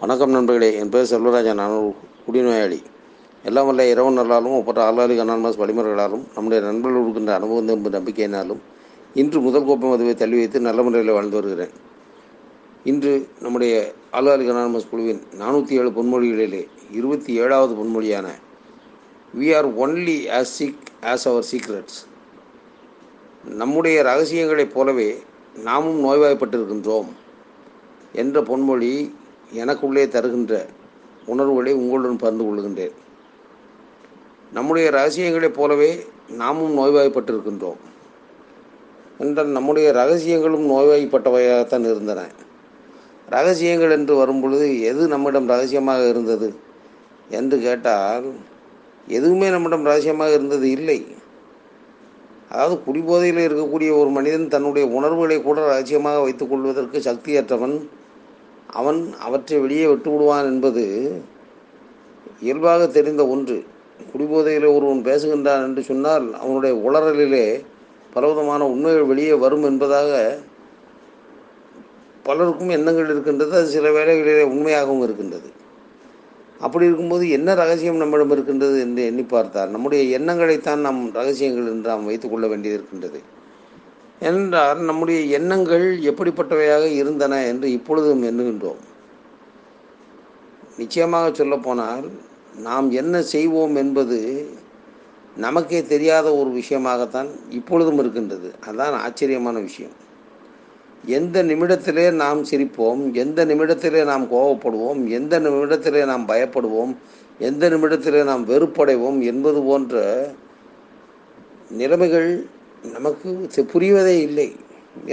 வணக்கம் நண்பர்களே என் பேர் செல்வராஜன் நான் குடிநோயாளி. எல்லாம் வல்ல இரவு நல்லாலும் ஒப்பற்ற ஆளாளி அனானமஸ் வழிமுறைகளாலும் நம்முடைய நண்பர்கள் கொடுக்கின்ற அனுபவம் நம்ப நம்பிக்கையினாலும் இன்று முதல் கோப்பை மதுவை தள்ளி வைத்து நல்ல முறையில் வாழ்ந்து வருகிறேன். இன்று நம்முடைய ஆளாளி அனானமஸ் குழுவின் நானூற்றி ஏழு பொன்மொழிகளிலே இருபத்தி ஏழாவது பொன்மொழியான we are only as sick as our secrets நம்முடைய ரகசியங்களைப் போலவே நாமும் நோய்வாய்ப்பட்டிருக்கின்றோம் என்ற பொன்மொழி எனக்குள்ளே தருகின்ற உணர்வுகளை உங்களுடன் பகிர்ந்து கொள்கின்றேன் நம்முடைய ரகசியங்களைப் போலவே நாமும் நோய்வாய்ப்பட்டிருக்கின்றோம். என்றால் நம்முடைய ரகசியங்களும் நோய்வாய்ப்பட்டவையாகத்தான் இருந்தன. ரகசியங்கள் என்று வரும்பொழுது எது நம்மிடம் ரகசியமாக இருந்தது? என்று கேட்டால் எதுவுமே நம்மிடம் ரகசியமாக இருந்தது இல்லை. அதாவது குடிபோதையில் இருக்கக்கூடிய ஒரு மனிதன் தன்னுடைய உணர்வுகளை கூட ரகசியமாக வைத்துக் கொள்வதற்கு சக்தியற்றவன் அவன் அவற்றை வெளியே விட்டு விடுவான் என்பது இயல்பாக தெரிந்த ஒன்று. குடிபோதையில் ஒருவன் பேசுகின்றான் என்று சொன்னால் அவனுடைய உளறலிலே பலவிதமான உண்மைகள் வெளியே வரும் என்பதாக பலருக்கும் எண்ணங்கள் இருக்கின்றது. அது சில வேளைகளிலே உண்மையாகவும் இருக்கின்றது. அப்படி இருக்கும்போது என்ன ரகசியம் நம்மிடம் இருக்கின்றது என்று எண்ணி பார்த்தார் நம்முடைய எண்ணங்களைத்தான் நாம் ரகசியங்கள் என்று நாம் வைத்துக்கொள்ள வேண்டியது இருக்கின்றது. என்றால் நம்முடைய எண்ணங்கள் எப்படிப்பட்டவையாக இருந்தன என்று இப்பொழுதும் எண்ணுகின்றோம். நிச்சயமாக சொல்லப்போனால் நாம் என்ன செய்வோம் என்பது நமக்கே தெரியாத ஒரு விஷயமாகத்தான் இப்பொழுதும் இருக்கின்றது. அதுதான் ஆச்சரியமான விஷயம். எந்த நிமிடத்திலே நாம் சிரிப்போம் எந்த நிமிடத்திலே நாம் கோபப்படுவோம் எந்த நிமிடத்திலே நாம் பயப்படுவோம் எந்த நிமிடத்திலே நாம் வெறுப்படைவோம் என்பது போன்ற நிலைமைகள் நமக்கு புரிவதே இல்லை.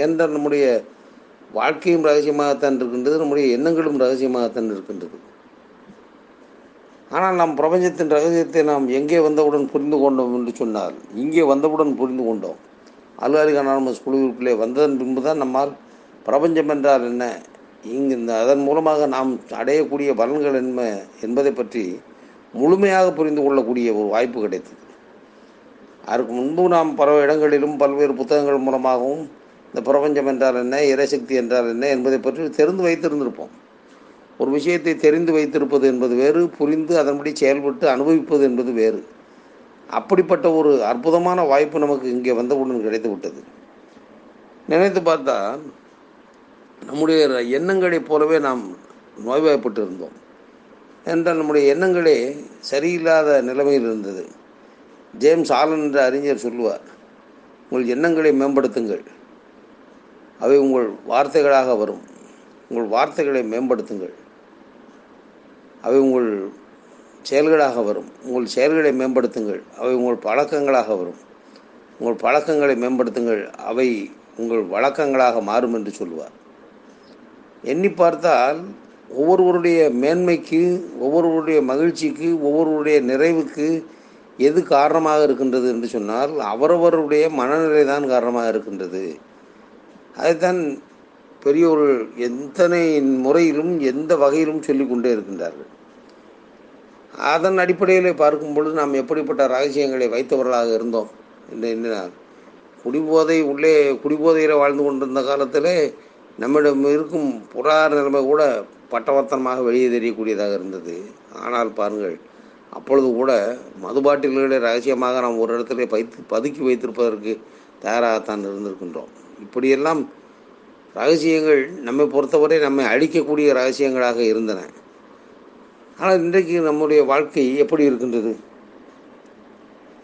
என்ற நம்முடைய வாழ்க்கையும் ரகசியமாகத்தான் இருக்கின்றது நம்முடைய எண்ணங்களும் ரகசியமாகத்தான் இருக்கின்றது. ஆனால் நாம் பிரபஞ்சத்தின் ரகசியத்தை நாம் எங்கே வந்தவுடன் புரிந்து கொண்டோம் என்று சொன்னால் இங்கே வந்தவுடன் புரிந்து கொண்டோம். அலுவலிக அனானமஸ் குழுவிற்குள்ளே வந்ததன் பின்பு தான் நம்மால் பிரபஞ்சம் என்றால் என்ன? இங்கு இந்த அதன் மூலமாக நாம் அடையக்கூடிய பலன்கள் என்ன என்பதை பற்றி முழுமையாக புரிந்து கொள்ளக்கூடிய ஒரு வாய்ப்பு கிடைத்தது. அதற்கு முன்பு நாம் பல இடங்களிலும் பல்வேறு புத்தகங்கள் மூலமாகவும் இந்த பிரபஞ்சம் என்றால் என்ன இறைசக்தி என்றால் என்ன என்பதை பற்றி தெரிந்து வைத்திருந்திருப்போம். ஒரு விஷயத்தை தெரிந்து வைத்திருப்பது என்பது வேறு புரிந்து அதன்படி செயல்பட்டு அனுபவிப்பது என்பது வேறு. அப்படிப்பட்ட ஒரு அற்புதமான வாய்ப்பு நமக்கு இங்கே வந்தவுடன் கிடைத்து விட்டது நினைத்து பார்த்தா நம்முடைய எண்ணங்களைப் போலவே நாம் நோய்வாய்ப்பட்டு இருந்தோம் என்றால் நம்முடைய எண்ணங்களே சரியில்லாத நிலைமையில் இருந்தது. ஜேம்ஸ் ஆலன் என்ற அறிஞர் சொல்லுவார் உங்கள் எண்ணங்களை மேம்படுத்துங்கள். அவை உங்கள் வார்த்தைகளாக வரும். உங்கள் வார்த்தைகளை மேம்படுத்துங்கள். அவை உங்கள் செயல்களாக வரும். உங்கள் செயல்களை மேம்படுத்துங்கள். அவை உங்கள் பழக்கங்களாக வரும். உங்கள் பழக்கங்களை மேம்படுத்துங்கள். அவை உங்கள் வழக்கங்களாக மாறும் என்று சொல்லுவார். எண்ணி பார்த்தால் ஒவ்வொருவருடைய மேன்மைக்கு ஒவ்வொருவருடைய மகிழ்ச்சிக்கு ஒவ்வொருவருடைய நிறைவுக்கு எது காரணமாக இருக்கின்றது என்று சொன்னால் அவரவருடைய மனநிலை தான் காரணமாக இருக்கின்றது. அதைத்தான் பெரியோர்கள் எத்தனை முறையிலும் எந்த வகையிலும் சொல்லிக்கொண்டே இருக்கின்றார்கள். அதன் அடிப்படையில் பார்க்கும் பொழுது நாம் எப்படிப்பட்ட ரகசியங்களை வைத்தவர்களாக இருந்தோம் என்று எண்ணினார் குடிபோதை உள்ளே குடிபோதையில் வாழ்ந்து கொண்டிருந்த காலத்தில் நம்மிடம் இருக்கும் புறார நிலைமை கூட பட்டவர்த்தனமாக வெளியே தெரியக்கூடியதாக இருந்தது. ஆனால் பாருங்கள் அப்பொழுது கூட மது பாட்டில்களை ரகசியமாக நாம் ஒரு இடத்துல வைத்து பதுக்கி வைத்திருப்பதற்கு தயாராகத்தான் இருந்திருக்கின்றோம். இப்படியெல்லாம் ரகசியங்கள் நம்மை பொறுத்தவரை நம்மை அழிக்கக்கூடிய ரகசியங்களாக இருந்தன. ஆனால் இன்றைக்கு நம்முடைய வாழ்க்கை எப்படி இருக்கின்றது?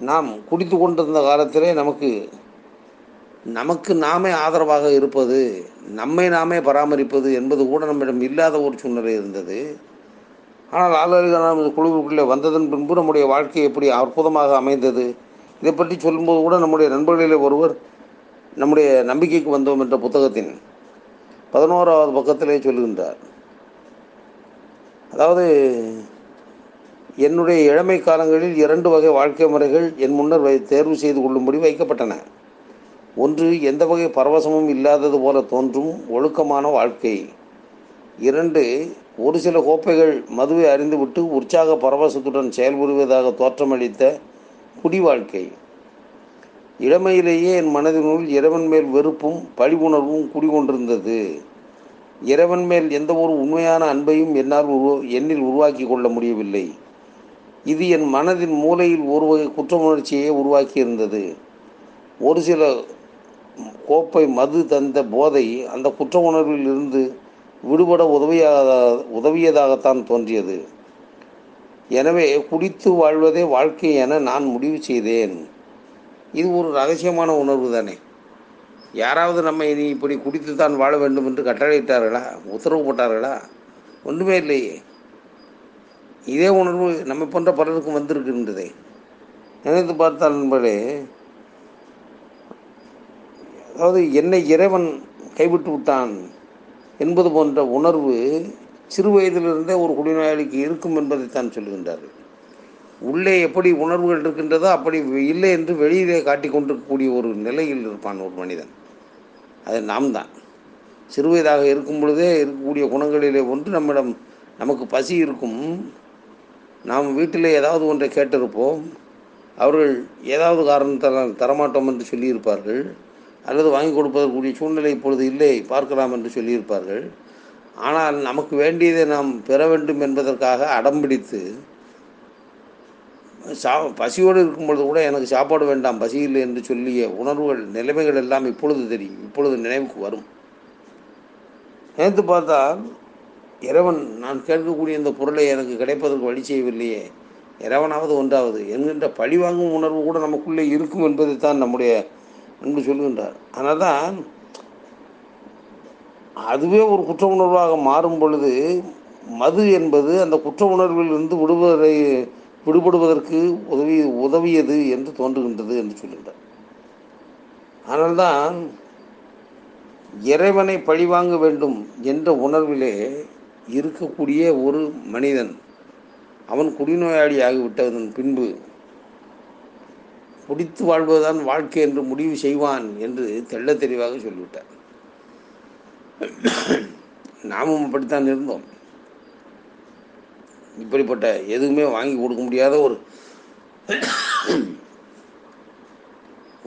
நாம் குடித்து கொண்டிருந்த காலத்திலே நமக்கு நமக்கு நாமே ஆதரவாக இருப்பது நம்மை நாமே பராமரிப்பது என்பது கூட நம்மிடம் இல்லாத ஒரு சூழ்நிலை இருந்தது. ஆனால் ஆளுநர்கள் நாம் குழுவுக்குள்ளே வந்ததன் பின்பு நம்முடைய வாழ்க்கை எப்படி அற்புதமாக அமைந்தது? இதை பற்றி சொல்லும்போது கூட நம்முடைய நண்பர்களிலே ஒருவர் நம்முடைய நம்பிக்கைக்கு வந்தோம் என்ற புத்தகத்தின் பதினோராவது பக்கத்திலே சொல்லுகின்றார். அதாவது என்னுடைய இளமை காலங்களில் இரண்டு வகை வாழ்க்கை முறைகள் என் முன்னர் வை தேர்வு செய்து கொள்ளும்படி வைக்கப்பட்டன. ஒன்று எந்த வகை பரவசமும் இல்லாதது போல தோன்றும் ஒழுக்கமான வாழ்க்கை. இரண்டு ஒரு சில கோப்பைகள் மதுவை அறிந்துவிட்டு உற்சாக பரவசத்துடன் செயல்படுவதாக தோற்றமளித்த குடி வாழ்க்கை. இளமையிலேயே என் மனதினுள் இறைவன் மேல் வெறுப்பும் பழிவுணர்வும் குடிகொண்டிருந்தது. இறைவன் மேல் எந்த ஒரு உண்மையான அன்பையும் என்னால் உருவ என்னில் உருவாக்கி கொள்ள முடியவில்லை. இது என் மனதின் மூலையில் ஒரு வகை குற்றமுணர்ச்சியை உருவாக்கியிருந்தது. ஒரு சில கோப்பை மது தந்த போதை அந்த குற்ற உணர்வில் இருந்து விடுபட உதவியாக உதவியதாகத்தான் தோன்றியது. எனவே குடித்து வாழ்வதே வாழ்க்கை என நான் முடிவு செய்தேன். இது ஒரு ரகசியமான உணர்வு தானே. யாராவது நம்ம இனி இப்படி குடித்து தான் வாழ வேண்டும் என்று கட்டளையிட்டார்களா? உத்தரவு போட்டார்களா? ஒன்றுமே இல்லையே. இதே உணர்வு நம்ம போன்ற பலருக்கும் வந்திருக்கின்றதே. நினைத்து பார்த்தால் நண்பர்களே அதாவது என்னை இறைவன் கைவிட்டு விட்டான். என்பது போன்ற உணர்வு சிறு வயதிலிருந்தே ஒரு குடிநோயாளிக்கு இருக்கும் என்பதைத்தான் சொல்லுகின்றார்கள். உள்ளே எப்படி உணர்வுகள் இருக்கின்றதோ அப்படி இல்லை என்று வெளியிலே காட்டி கொண்டிருக்கக்கூடிய ஒரு நிலையில் இருப்பான் ஒரு மனிதன். அது நாம் தான் சிறுவயதாக இருக்கும் பொழுதே இருக்கக்கூடிய குணங்களிலே ஒன்று நம்மிடம் நமக்கு பசி இருக்கும். நாம் வீட்டில் ஏதாவது ஒன்றை கேட்டிருப்போம். அவர்கள் ஏதாவது காரணத்தால் தரமாட்டோம் என்று சொல்லியிருப்பார்கள். அல்லது வாங்கி கொடுப்பதற்குரிய சூழ்நிலை இப்பொழுது இல்லை பார்க்கலாம் என்று சொல்லியிருப்பார்கள். ஆனால் நமக்கு வேண்டியதை நாம் பெற வேண்டும் என்பதற்காக அடம்பிடித்து சா பசியோடு இருக்கும்பொழுது கூட எனக்கு சாப்பாடு வேண்டாம் பசி இல்லை என்று சொல்லிய உணர்வுகள் நிலைமைகள் எல்லாம் இப்பொழுது தெரியும் இப்பொழுது நினைவுக்கு வரும். நினைத்து பார்த்தால் இறைவன் நான் கேட்கக்கூடிய இந்த பொருளை எனக்கு கிடைப்பதற்கு வழி செய்யவில்லையே. இறைவனாவது ஒன்றாவது என்கின்ற பழிவாங்கும் உணர்வு கூட நமக்குள்ளே இருக்கும் என்பது தான் நம்முடைய என்று சொல்கின்றார். ஆனால் தான் அதுவே ஒரு குற்ற உணர்வாக மாறும் பொழுது மது என்பது அந்த குற்ற உணர்வில் இருந்து விடுவதை விடுபடுவதற்கு உதவி உதவியது என்று தோன்றுகின்றது என்று சொல்கின்றார். ஆனால்தான் இறைவனை பழிவாங்க வேண்டும் என்ற உணர்விலே இருக்கக்கூடிய ஒரு மனிதன் அவன் குடிநோயாளி ஆகிவிட்டதன் பின்பு குடித்து வாழ்வதுதான் வாழ்க்கை என்று முடிவு செய்வான் என்று தெள்ள தெளிவாக சொல்லிவிட்டார். நாமும் அப்படித்தான் இருந்தோம். இப்படிப்பட்ட எதுவுமே வாங்கி கொடுக்க முடியாத ஒரு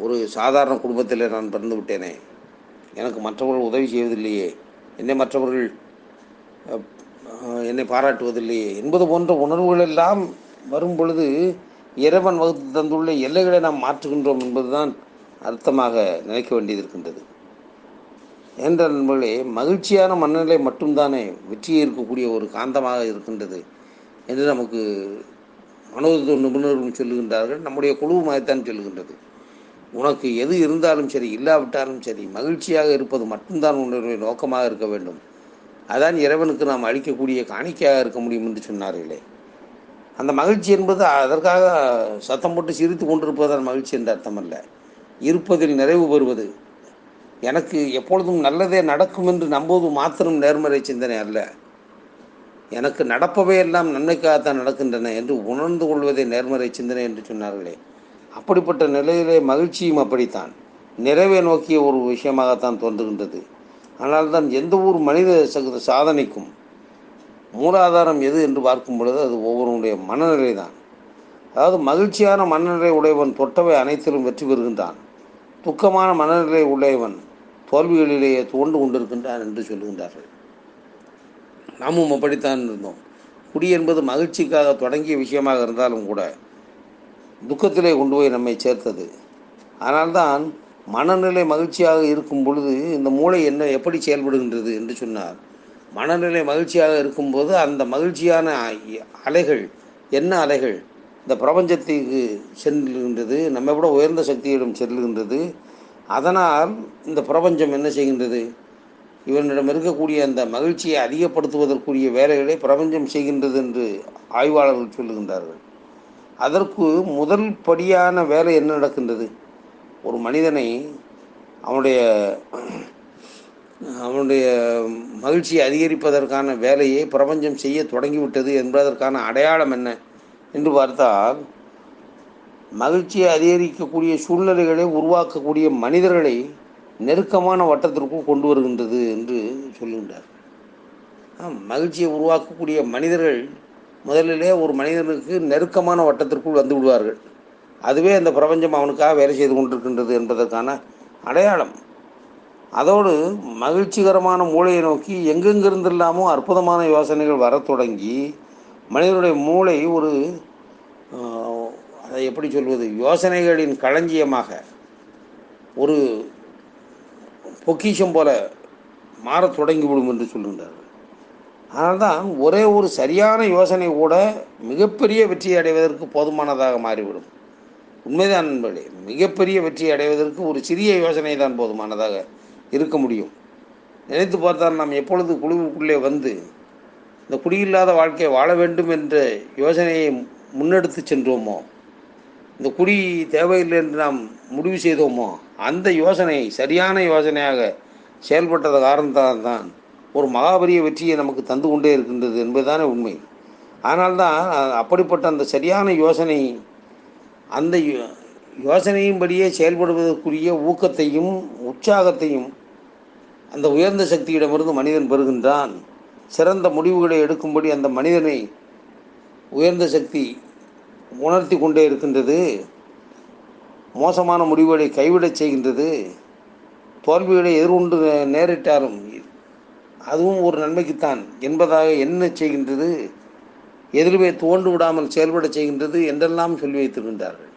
ஒரு சாதாரண குடும்பத்தில் நான் பிறந்து விட்டேனே. எனக்கு மற்றவர்கள் உதவி செய்வதில்லையே. என்னை மற்றவர்கள் என்னை பாராட்டுவதில்லையே. என்பது போன்ற உணர்வுகள் எல்லாம் வரும் பொழுது இறைவன் வகுத்து தந்துள்ள எல்லைகளை நாம் மாற்றுகின்றோம் என்பதுதான் அர்த்தமாக நினைக்க வேண்டியது இருக்கின்றது. என்ற நண்பர்களே மகிழ்ச்சியான மனநிலை மட்டும்தானே வெற்றியை இருக்கக்கூடிய ஒரு காந்தமாக இருக்கின்றது என்று நமக்கு மனோதத்துவ நிபுணர்களும் சொல்லுகின்றார்கள். நம்முடைய குழுவுமாகத்தான் சொல்லுகின்றது. உனக்கு எது இருந்தாலும் சரி இல்லாவிட்டாலும் சரி மகிழ்ச்சியாக இருப்பது மட்டும்தான் உன்னுடைய நோக்கமாக இருக்க வேண்டும். அதான் இறைவனுக்கு நாம் அளிக்கக்கூடிய காணிக்கையாக இருக்க முடியும் என்று சொன்னார்களே. அந்த மகிழ்ச்சி என்பது அதற்காக சத்தம் போட்டு சிரித்து கொண்டிருப்பதால் மகிழ்ச்சி என்ற அர்த்தம் அல்ல. இருப்பதில் நிறைவு பெறுவது. எனக்கு எப்பொழுதும் நல்லதே நடக்கும் என்று நம்புவது மாத்திரம் நேர்மறை சிந்தனை அல்ல. எனக்கு நடப்பவை எல்லாம் நன்மைக்காகத்தான் நடக்கின்றன என்று உணர்ந்து கொள்வதே நேர்மறை சிந்தனை என்று சொன்னார்களே. அப்படிப்பட்ட நிலையிலே மகிழ்ச்சியும் அப்படித்தான். நிறைவை நோக்கிய ஒரு விஷயமாகத்தான் தோன்றுகின்றது. ஆனால் தான் எந்த ஒரு மனித சாதனைக்கும் மூலாதாரம் எது என்று பார்க்கும் பொழுது அது ஒவ்வொருவனுடைய மனநிலை தான் அதாவது மகிழ்ச்சியான மனநிலை உடையவன் தொட்டவை அனைத்திலும் வெற்றி பெறுகின்றான். துக்கமான மனநிலை உடையவன் தோல்விகளிலேயே தோண்டு கொண்டிருக்கின்றான் என்று சொல்லுகின்றார்கள். நாமும் அப்படித்தான் இருந்தோம். குடி என்பது மகிழ்ச்சிக்காக தொடங்கிய விஷயமாக இருந்தாலும் கூட துக்கத்திலே கொண்டு போய் நம்மை சேர்த்தது. ஆனால்தான் மனநிலை மகிழ்ச்சியாக இருக்கும் பொழுது இந்த மூளை என்ன எப்படி செயல்படுகின்றது என்று சொன்னார் மனநிலை மகிழ்ச்சியாக இருக்கும்போது அந்த மகிழ்ச்சியான அலைகள் என்ன அலைகள்? இந்த பிரபஞ்சத்துக்கு செல்லுகின்றது நம்மை விட உயர்ந்த சக்தியிடம் செல்லுகின்றது அதனால் இந்த பிரபஞ்சம் என்ன செய்கின்றது? இவனிடம் இருக்கக்கூடிய அந்த மகிழ்ச்சியை அதிகப்படுத்துவதற்குரிய வேலைகளை பிரபஞ்சம் செய்கின்றது என்று ஆய்வாளர்கள் சொல்லுகின்றார்கள். அதற்கு முதல் படியான வேலை என்ன நடக்கின்றது? ஒரு மனிதனை அவனுடைய அவனுடைய மகிழ்ச்சியை அதிகரிப்பதற்கான வேலையை பிரபஞ்சம் செய்ய தொடங்கிவிட்டது என்பதற்கான அடையாளம் என்ன என்று பார்த்தால் மகிழ்ச்சியை அதிகரிக்கக்கூடிய சூழ்நிலைகளை உருவாக்கக்கூடிய மனிதர்களை நெருக்கமான வட்டத்திற்குள் கொண்டு வருகின்றது என்று சொல்லுகின்றார் மகிழ்ச்சியை உருவாக்கக்கூடிய மனிதர்கள் முதலிலே ஒரு மனிதனுக்கு நெருக்கமான வட்டத்திற்குள் வந்து விடுவார்கள். அதுவே அந்த பிரபஞ்சம் அவனுக்காக வேலை செய்து கொண்டிருக்கின்றது என்பதற்கான அடையாளம். அதோடு மகிழ்ச்சிகரமான மூளையை நோக்கி எங்கெங்கிருந்தெல்லாமோ அற்புதமான யோசனைகள் வரத் தொடங்கி மனிதனுடைய மூளை ஒரு அதை எப்படி சொல்வது யோசனைகளின் களஞ்சியமாக ஒரு பொக்கிஷம் போல மாறத் தொடங்கிவிடும் என்று சொல்கின்றார்கள். அதனால்தான் ஒரே ஒரு சரியான யோசனை கூட மிகப்பெரிய வெற்றி அடைவதற்கு போதுமானதாக மாறிவிடும். உண்மைதான் நண்பர்களே மிகப்பெரிய வெற்றி அடைவதற்கு ஒரு சிறிய யோசனை தான் போதுமானதாக இருக்க முடியும். நினைத்து பார்த்தால் நாம் எப்பொழுது குழுவுக்குள்ளே வந்து இந்த குடியில்லாத வாழ்க்கையை வாழ வேண்டும் என்ற யோசனையை முன்னெடுத்து சென்றோமோ? இந்த குடி தேவையில்லை என்று நாம் முடிவு செய்தோமோ? அந்த யோசனை சரியான யோசனையாக செயல்பட்டத காரணத்தால் தான் ஒரு மகாபரிய வெற்றியை நமக்கு தந்து கொண்டே இருக்கின்றது என்பதுதானே உண்மை. ஆனால்தான் அப்படிப்பட்ட அந்த சரியான யோசனை அந்த யோ- யோசனையின்படியே செயல்படுவதற்குரிய ஊக்கத்தையும் உற்சாகத்தையும் அந்த உயர்ந்த சக்தியிடமிருந்து மனிதன் பெறுகின்றான். சிறந்த முடிவுகளை எடுக்கும்படி அந்த மனிதனை உயர்ந்த சக்தி உணர்த்தி கொண்டே இருக்கின்றது. மோசமான முடிவுகளை கைவிடச் செய்கின்றது. தோல்விகளை எதிர்கொண்டு நேரிட்டாலும் அதுவும் ஒரு நன்மைக்குத்தான். என்பதாக என்ன செய்கின்றது. எதிலுமே தோன்று விடாமல் செயல்படச் செய்கின்றது என்றெல்லாம் சொல்லி வைத்திருக்கின்றார்கள்.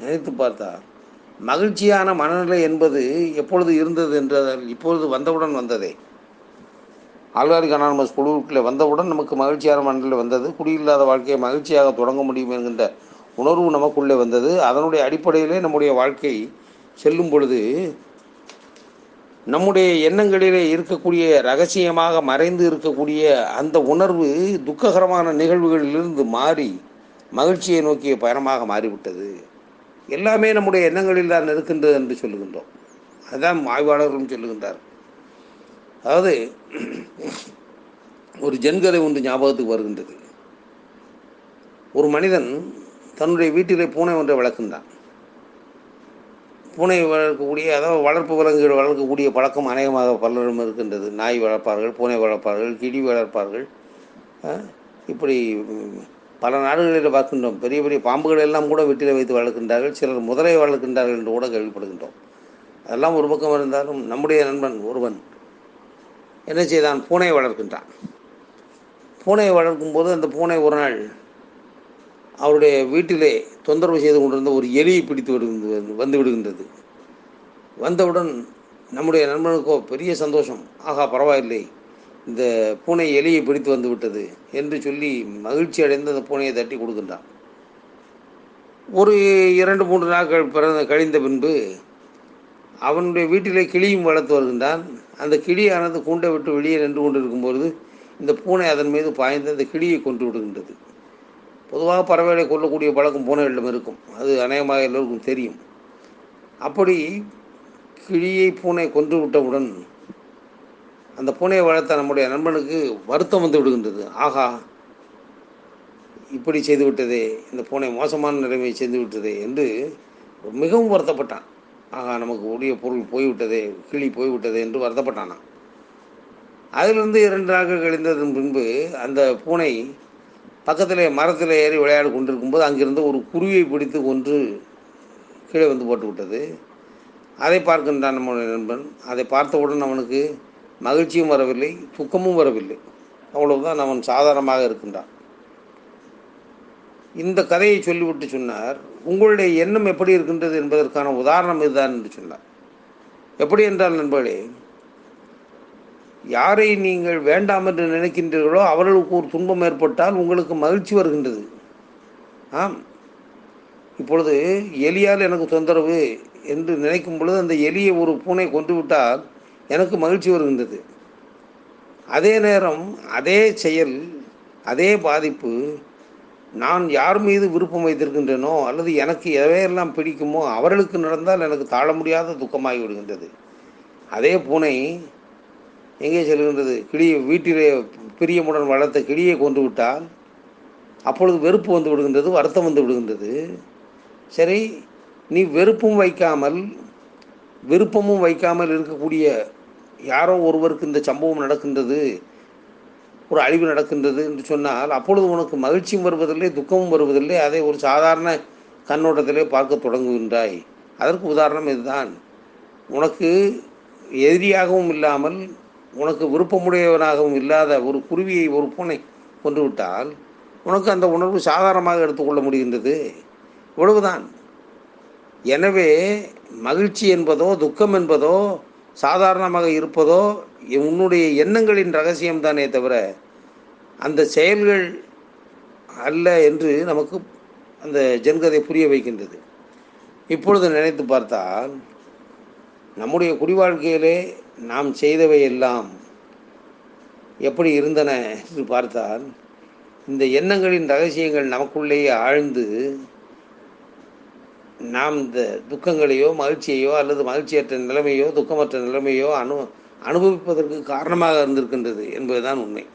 நினைத்து பார்த்தார் மகிழ்ச்சியான மனநிலை என்பது எப்பொழுது இருந்தது என்றால் இப்பொழுது வந்தவுடன் வந்ததே. ஆழ்வாரிக் அனானமஸ் குழுவுக்குள்ளே வந்தவுடன் நமக்கு மகிழ்ச்சியான மனநிலை வந்தது. குடியில்லாத வாழ்க்கையை மகிழ்ச்சியாக தொடங்க முடியும் என்கின்ற உணர்வு நமக்குள்ளே வந்தது. அதனுடைய அடிப்படையிலே நம்முடைய வாழ்க்கை செல்லும் பொழுது நம்முடைய எண்ணங்களிலே இருக்கக்கூடிய ரகசியமாக மறைந்து இருக்கக்கூடிய அந்த உணர்வு துக்ககரமான நிகழ்வுகளிலிருந்து மாறி மகிழ்ச்சியை நோக்கிய பயணமாக மாறிவிட்டது. எல்லாமே நம்முடைய எண்ணங்களில் தான் இருக்கின்றது என்று சொல்லுகின்றோம். அதுதான் ஆய்வாளர்களும் சொல்லுகின்றார். அதாவது ஒரு ஜென்கதை ஒன்று ஞாபகத்துக்கு வருகின்றது. ஒரு மனிதன் தன்னுடைய வீட்டிலே பூனை ஒன்றை வளர்க்கின்றான். பூனை வளர்க்கக்கூடிய அதாவது வளர்ப்பு விலங்குகள் வளர்க்கக்கூடிய பழக்கம் அநேகமாக பலரும் இருக்கின்றது. நாய் வளர்ப்பார்கள் பூனை வளர்ப்பார்கள் கிடி வளர்ப்பார்கள் இப்படி பல நாடுகளில் பார்க்கின்றோம். பெரிய பெரிய பாம்புகள் எல்லாம் கூட வீட்டில் வைத்து வளர்க்கின்றார்கள். சிலர் முதலை வளர்க்கின்றார்கள் என்று கூட கேள்விப்படுகின்றோம். அதெல்லாம் ஒரு பக்கம் இருந்தாலும் நம்முடைய நண்பன் ஒருவன் என்ன செய்தான்? பூனையை வளர்க்கின்றான். பூனையை வளர்க்கும்போது அந்த பூனை ஒரு நாள் அவருடைய வீட்டிலே தொந்தரவு செய்து கொண்டிருந்த ஒரு எலியை பிடித்து விடுகின்றது வந்து விடுகின்றது. வந்தவுடன் நம்முடைய நண்பனுக்கோ பெரிய சந்தோஷம். ஆகா பரவாயில்லை. இந்த பூனை எலியை பிடித்து வந்து விட்டது என்று சொல்லி மகிழ்ச்சி அடைந்து அந்த பூனையை தட்டி கொடுக்கின்றான். ஒரு இரண்டு மூன்று நாட்கள் பிறந்த கழிந்த பின்பு அவனுடைய வீட்டிலே கிளியும் வளர்த்து வருகின்றான். அந்த கிளியானது கூண்டை விட்டு வெளியே நின்று கொண்டிருக்கும்பொழுது இந்த பூனை அதன் மீது பாய்ந்து அந்த கிளியை கொன்று விடுகின்றது. பொதுவாக பறவைகளை கொல்லக்கூடிய பழக்கம் பூனைகளிடம் இருக்கும். அது அநேகமாக எல்லோருக்கும் தெரியும். அப்படி கிளியை பூனை கொன்று விட்டவுடன் அந்த பூனையை வளர்த்த நம்முடைய நண்பனுக்கு வருத்தம் வந்து விடுகின்றது. ஆகா இப்படி செய்து விட்டதே இந்த பூனை மோசமான நிலைமையை செய்து விட்டதே என்று மிகவும் வருத்தப்பட்டான். ஆகா நமக்கு உரிய பொருள் போய்விட்டதே கிளி போய்விட்டதே என்று வருத்தப்பட்டானான் அதிலிருந்து இரண்டு நாட்கள் கழிந்ததன் பின்பு அந்த பூனை பக்கத்தில் மரத்தில் ஏறி விளையாடி கொண்டிருக்கும்போது அங்கிருந்து ஒரு குருவியை பிடித்து கொன்று கீழே வந்து போட்டு விட்டது அதை பார்க்கின்றான் நம்முடைய நண்பன். அதை பார்த்தவுடன் அவனுக்கு மகிழ்ச்சியும் வரவில்லை துக்கமும் வரவில்லை. அவ்வளவுதான் அவன் சாதாரணமாக இருக்கின்றான். இந்த கதையை சொல்லிவிட்டு சொன்னார் உங்களுடைய எண்ணம் எப்படி இருக்கின்றது என்பதற்கான உதாரணம் இதுதான் என்று சொன்னார். எப்படி என்றால் நண்பர்களே யாரை நீங்கள் வேண்டாம் என்று நினைக்கின்றீர்களோ அவர்களுக்கு ஒரு துன்பம் ஏற்பட்டால் உங்களுக்கு மகிழ்ச்சி வருகின்றது. ஆம். இப்பொழுது எலியால் எனக்கு தொந்தரவு என்று நினைக்கும் பொழுது அந்த எலியை ஒரு பூனை கொன்று விட்டால் எனக்கு மகிழ்ச்சி வருகின்றது. அதே நேரம் அதே செயல் அதே பாதிப்பு நான் யார் மீது விருப்பம் வைத்திருக்கின்றேனோ அல்லது எனக்கு எவையெல்லாம் பிடிக்குமோ அவர்களுக்கு நடந்தால் எனக்கு தாழ முடியாத துக்கமாகி விடுகின்றது. அதே பூனை எங்கே செல்கின்றது? கிளியை வீட்டிலே பிரியமுடன் வளர்த்த கிளியை கொண்டு விட்டால் அப்பொழுது வெறுப்பு வந்து விடுகின்றது வருத்தம் வந்து விடுகின்றது. சரி நீ வெறுப்பும் வைக்காமல் விருப்பமும் வைக்காமல் இருக்கக்கூடிய யாரோ ஒருவருக்கு இந்த சம்பவம் நடக்கின்றது ஒரு அழிவு நடக்கின்றது என்று சொன்னால் அப்பொழுது உனக்கு மகிழ்ச்சியும் வருவதில்லை துக்கமும் வருவதில்லை அதை ஒரு சாதாரண கண்ணோட்டத்திலே பார்க்க தொடங்குகின்றாய். அதற்கு உதாரணம் இதுதான். உனக்கு எதிரியாகவும் இல்லாமல் உனக்கு விருப்பமுடையவனாகவும் இல்லாத ஒரு குருவியை ஒரு பூனை கொன்றுவிட்டால் உனக்கு அந்த உணர்வு சாதாரணமாக எடுத்துக்கொள்ள முடிகின்றது. இவ்வளவுதான். எனவே மகிழ்ச்சி என்பதோ துக்கம் என்பதோ சாதாரணமாக இருப்பதோ உன்னுடைய எண்ணங்களின் ரகசியம்தானே தவிர அந்த செயல்கள் அல்ல என்று நமக்கு அந்த ஜென்கதை புரிய வைக்கின்றது. இப்பொழுது நினைத்து பார்த்தால் நம்முடைய குடிவாழ்க்கையிலே நாம் செய்தவை எல்லாம் எப்படி இருந்தன என்று பார்த்தால் இந்த எண்ணங்களின் ரகசியங்கள் நமக்குள்ளேயே ஆழ்ந்து நாம் இந்த துக்கங்களையோ மகிழ்ச்சியையோ அல்லது மகிழ்ச்சியற்ற நிலைமையோ துக்கமற்ற நிலைமையோ அனு அனுபவிப்பதற்கு காரணமாக இருந்திருக்கின்றது என்பதுதான் உண்மை.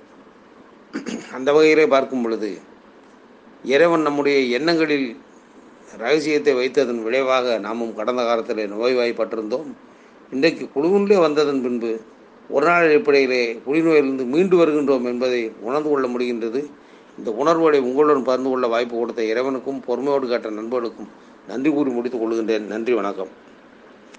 அந்த வகையிலே பார்க்கும் பொழுது இறைவன் நம்முடைய எண்ணங்களில் ரகசியத்தை வைத்ததன் விளைவாக நாமும் கடந்த காலத்தில் நோய்வாய்ப்பட்டிருந்தோம். இன்றைக்கு குழுவிலே வந்ததன் பின்பு ஒரு நாள் அடிப்படையிலே குடிநோயிலிருந்து மீண்டு வருகின்றோம் என்பதை உணர்ந்து கொள்ள முடிகின்றது. இந்த உணர்வுகளை உங்களுடன் பகிர்ந்து கொள்ள வாய்ப்பு கொடுத்த இறைவனுக்கும் பொறுமையோடு கேட்ட நண்பர்களுக்கும் நன்றி கூறி முடித்துக் கொள்கின்றேன். நன்றி வணக்கம்.